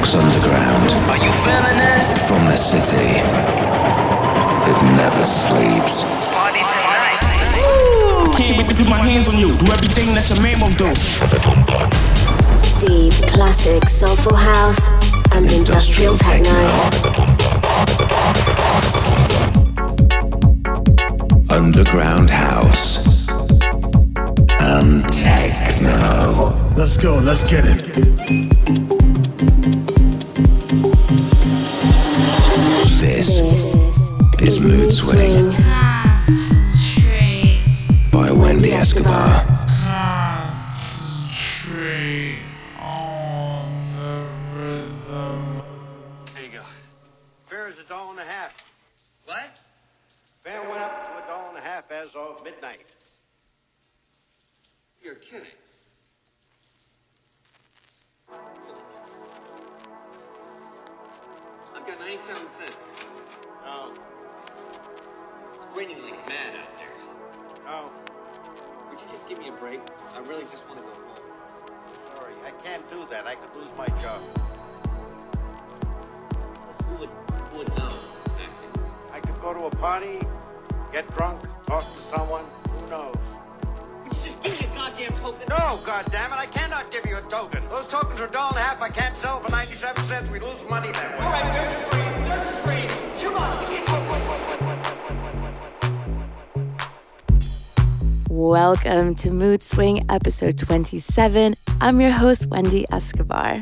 walks underground. Are you feeling this? From the city. It never sleeps. Party tonight. Can't wait to put my hands on you. Do everything that your man won't do. Deep, classic, soulful house, and industrial, techno. Underground house and techno. Let's go, let's get it. This is Mood Swing ah, by Wendy Escobar. To Mood Swing episode 27. I'm your host, Wendy Escobar.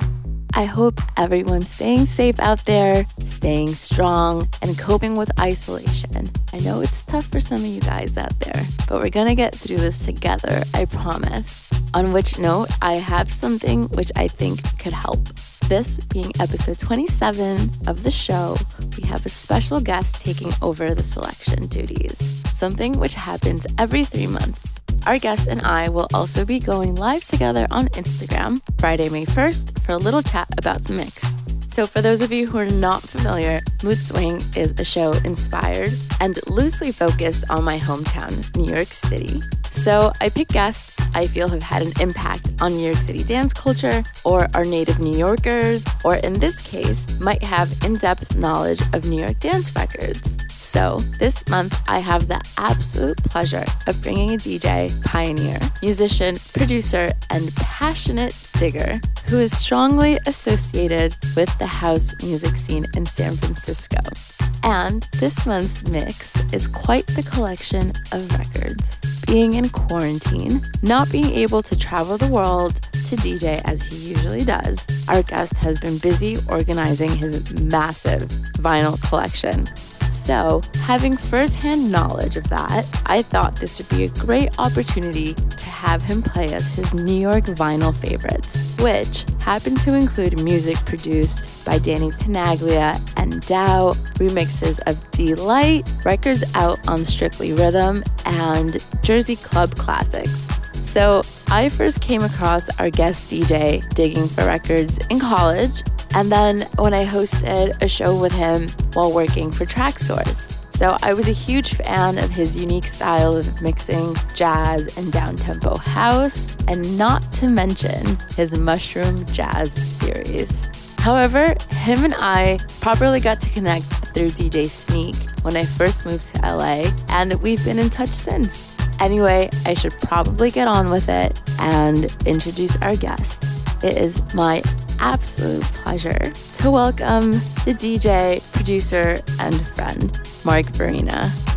I hope everyone's staying safe out there, staying strong, and coping with isolation. I know it's tough for some of you guys out there, but we're gonna get through this together, I promise. On which note, I have something which I think could help. This being episode 27 of the show, we have a special guest taking over the selection duties, something which happens every three months. Our guest and I will also be going live together on Instagram Friday, May 1st for a little chat about the mix. So, for those of you who are not familiar, Mood Swing is a show inspired and loosely focused on my hometown, New York City. So, I pick guests I feel have had an impact on New York City dance culture, or are native New Yorkers, or in this case, might have in depth knowledge of New York dance records. So, this month I have the absolute pleasure of bringing a DJ, pioneer, musician, producer, and passionate digger who is strongly associated with the house music scene in San Francisco. And this month's mix is quite the collection of records. Being in quarantine, not being able to travel the world to DJ as he usually does, our guest has been busy organizing his massive vinyl collection. So, having firsthand knowledge of that, I thought this would be a great opportunity to have him play us his New York vinyl favorites, which happen to include music produced by Danny Tenaglia and Dow, remixes of Delight, records out on Strictly Rhythm, and Jersey Club classics. So, I first came across our guest DJ digging for records in college and then when I hosted a show with him while working for Traxsource. So I was a huge fan of his unique style of mixing jazz and downtempo house, and not to mention his Mushroom Jazz series. However, him and I properly got to connect through DJ Sneak when I first moved to LA, and we've been in touch since. Anyway, I should probably get on with it and introduce our guest. It is my absolute pleasure to welcome the DJ, producer, and friend, Mark Farina.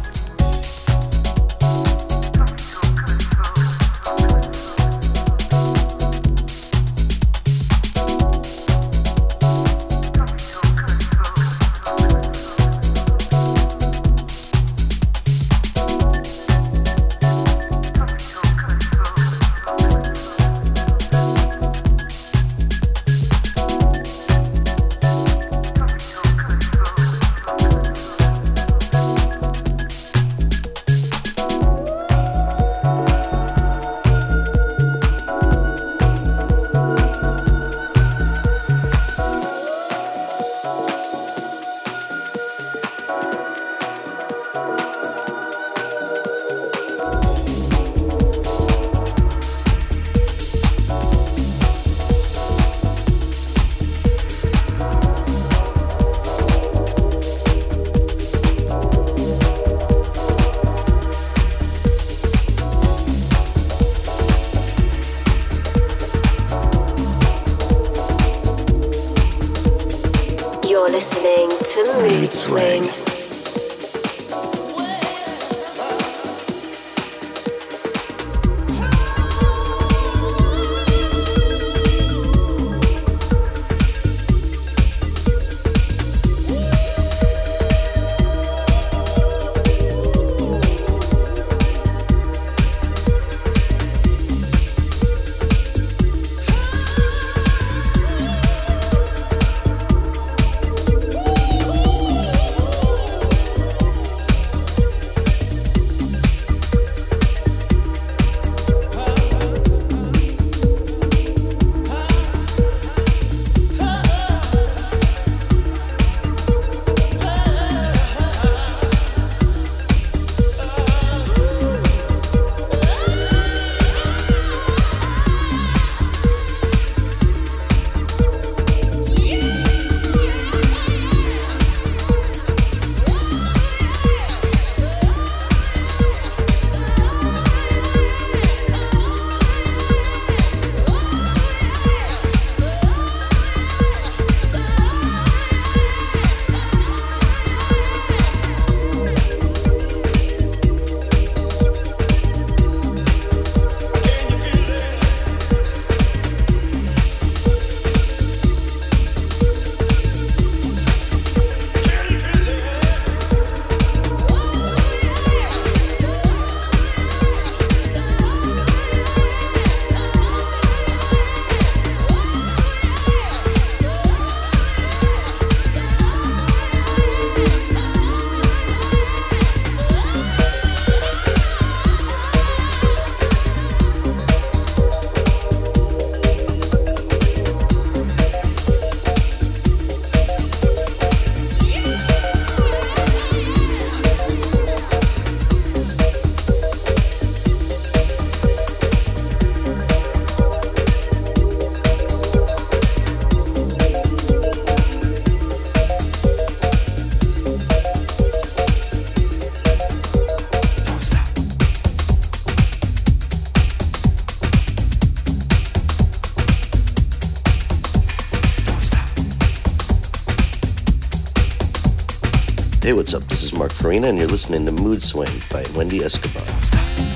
Hey, what's up? This is Mark Farina, and you're listening to Mood Swing by Wendy Escobar.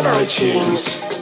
Now on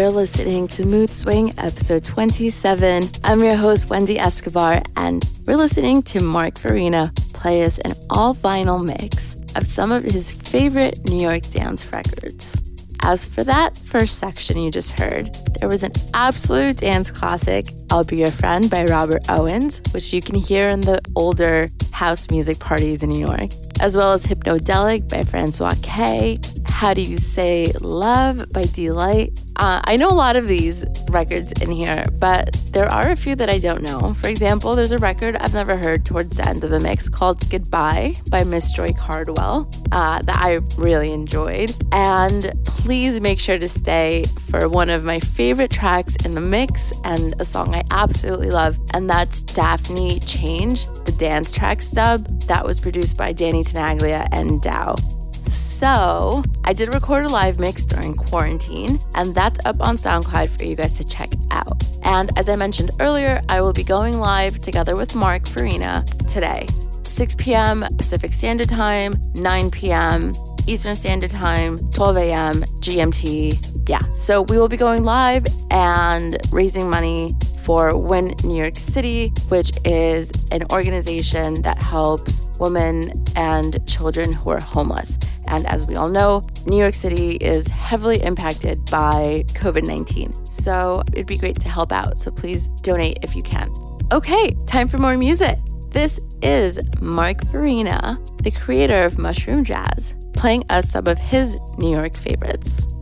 You're listening to Mood Swing, episode 27. I'm your host, Wendy Escobar, and we're listening to Mark Farina play us an all vinyl mix of some of his favorite New York dance records. As for that first section you just heard, there was an absolute dance classic, I'll Be Your Friend by Robert Owens, which you can hear in the older house music parties in New York, as well as Hypnodelic by Francois K, How Do You Say Love by Deee-Lite. Uh, I know a lot of these records in here, but there are a few that I don't know. For example, there's a record I've never heard towards the end of the mix called Goodbye by Miss Joi Cardwell uh, that I really enjoyed. And please make sure to stay for one of my favorite tracks in the mix and a song I absolutely love, and that's Daphne Change, the dance track stub that was produced by Danny Tenaglia and Dow. So, I did record a live mix during quarantine, and that's up on SoundCloud for you guys to check out. And as I mentioned earlier, I will be going live together with Mark Farina today, 6 p.m. Pacific Standard Time, 9 p.m. Eastern Standard Time, 12 a.m. GMT. Yeah, so we will be going live and raising money for Win New York City, which is an organization that helps women and children who are homeless. And as we all know, New York City is heavily impacted by COVID 19. So it'd be great to help out. So please donate if you can. Okay, time for more music. This is Mark Farina, the creator of Mushroom Jazz, playing us some of his New York favorites.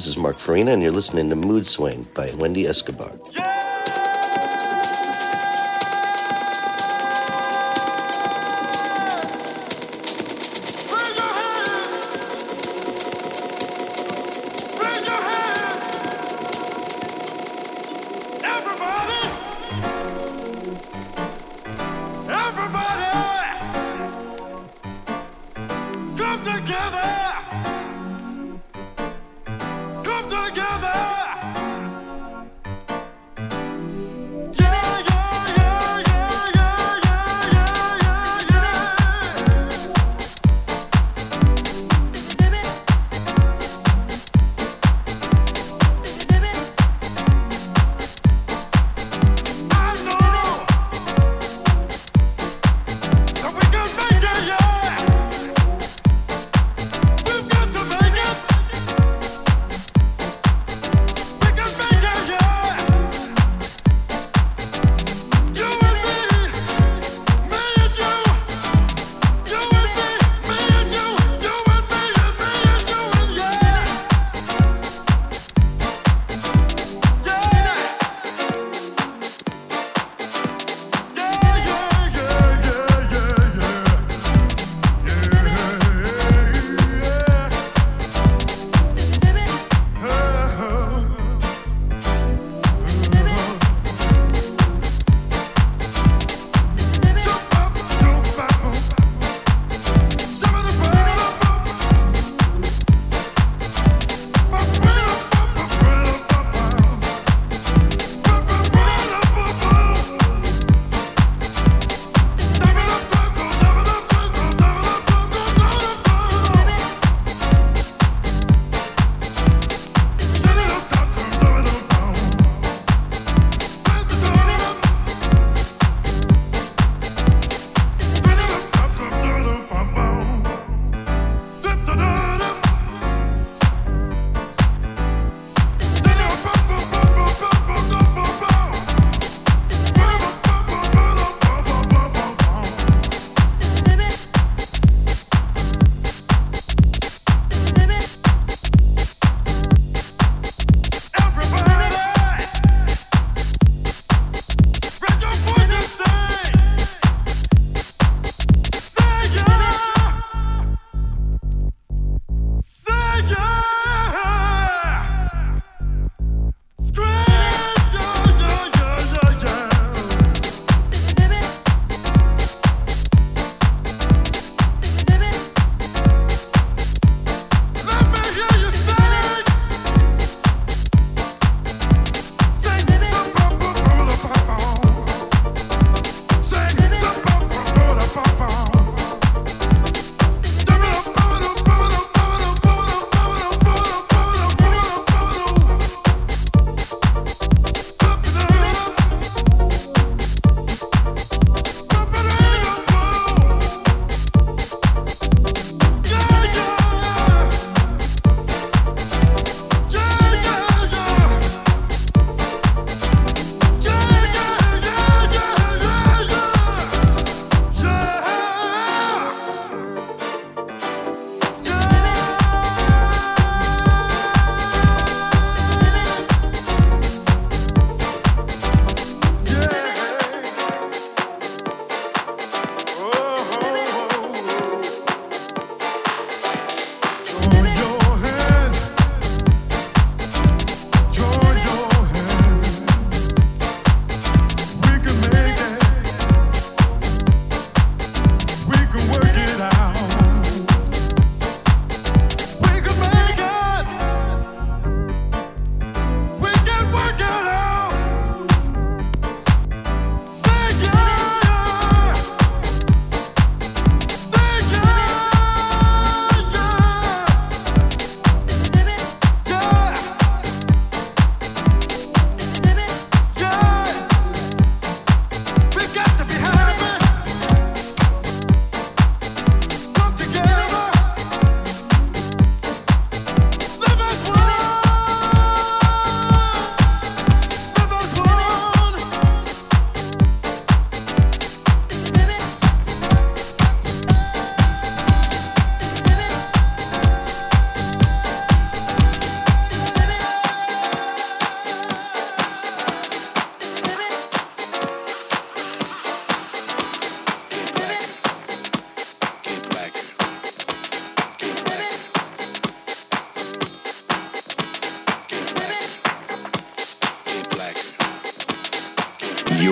This is Mark Farina, and you're listening to Mood Swing by Wendy Escobar.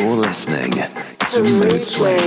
You're listening to Mood Swing.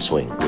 Swing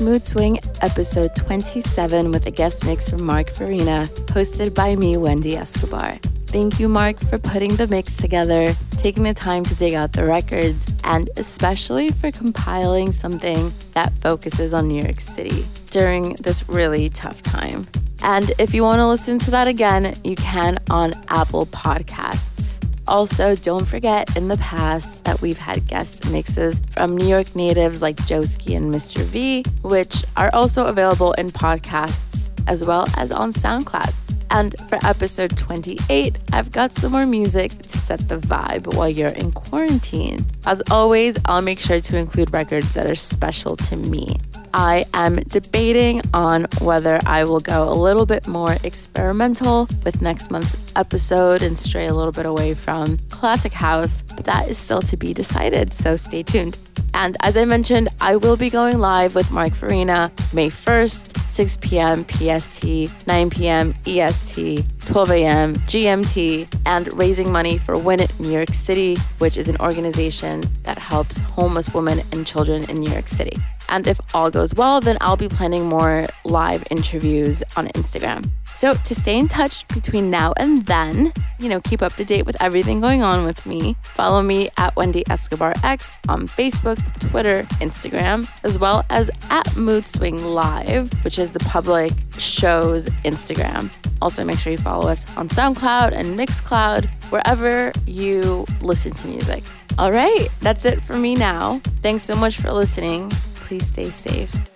Mood Swing episode 27 with a guest mix from Mark Farina, hosted by me, Wendy Escobar. Thank you, Mark, for putting the mix together, taking the time to dig out the records, and especially for compiling something that focuses on New York City during this really tough time. And if you want to listen to that again, you can on Apple Podcasts. Also, don't forget in the past that we've had guest mixes from New York natives like Joeski and Mr. V, which are also available in podcasts as well as on SoundCloud. And for episode 28, I've got some more music to set the vibe while you're in quarantine. As always, I'll make sure to include records that are special to me. I am debating on whether I will go a little bit more experimental with next month's episode and stray a little bit away from classic house, but that is still to be decided, so stay tuned. And as I mentioned, I will be going live with Mark Farina May 1st, 6 p.m. PST, 9 p.m. EST, 12 a.m. GMT, and raising money for Win It New York City, which is an organization that helps homeless women and children in New York City. And if all goes well, then I'll be planning more live interviews on Instagram. So to stay in touch between now and then, you know, keep up to date with everything going on with me, follow me at Wendy Escobar X on Facebook, Twitter, Instagram, as well as at Mood Swing Live, which is the public show's Instagram. Also, make sure you follow us on SoundCloud and Mixcloud, wherever you listen to music. All right, that's it for me now. Thanks so much for listening. Please stay safe.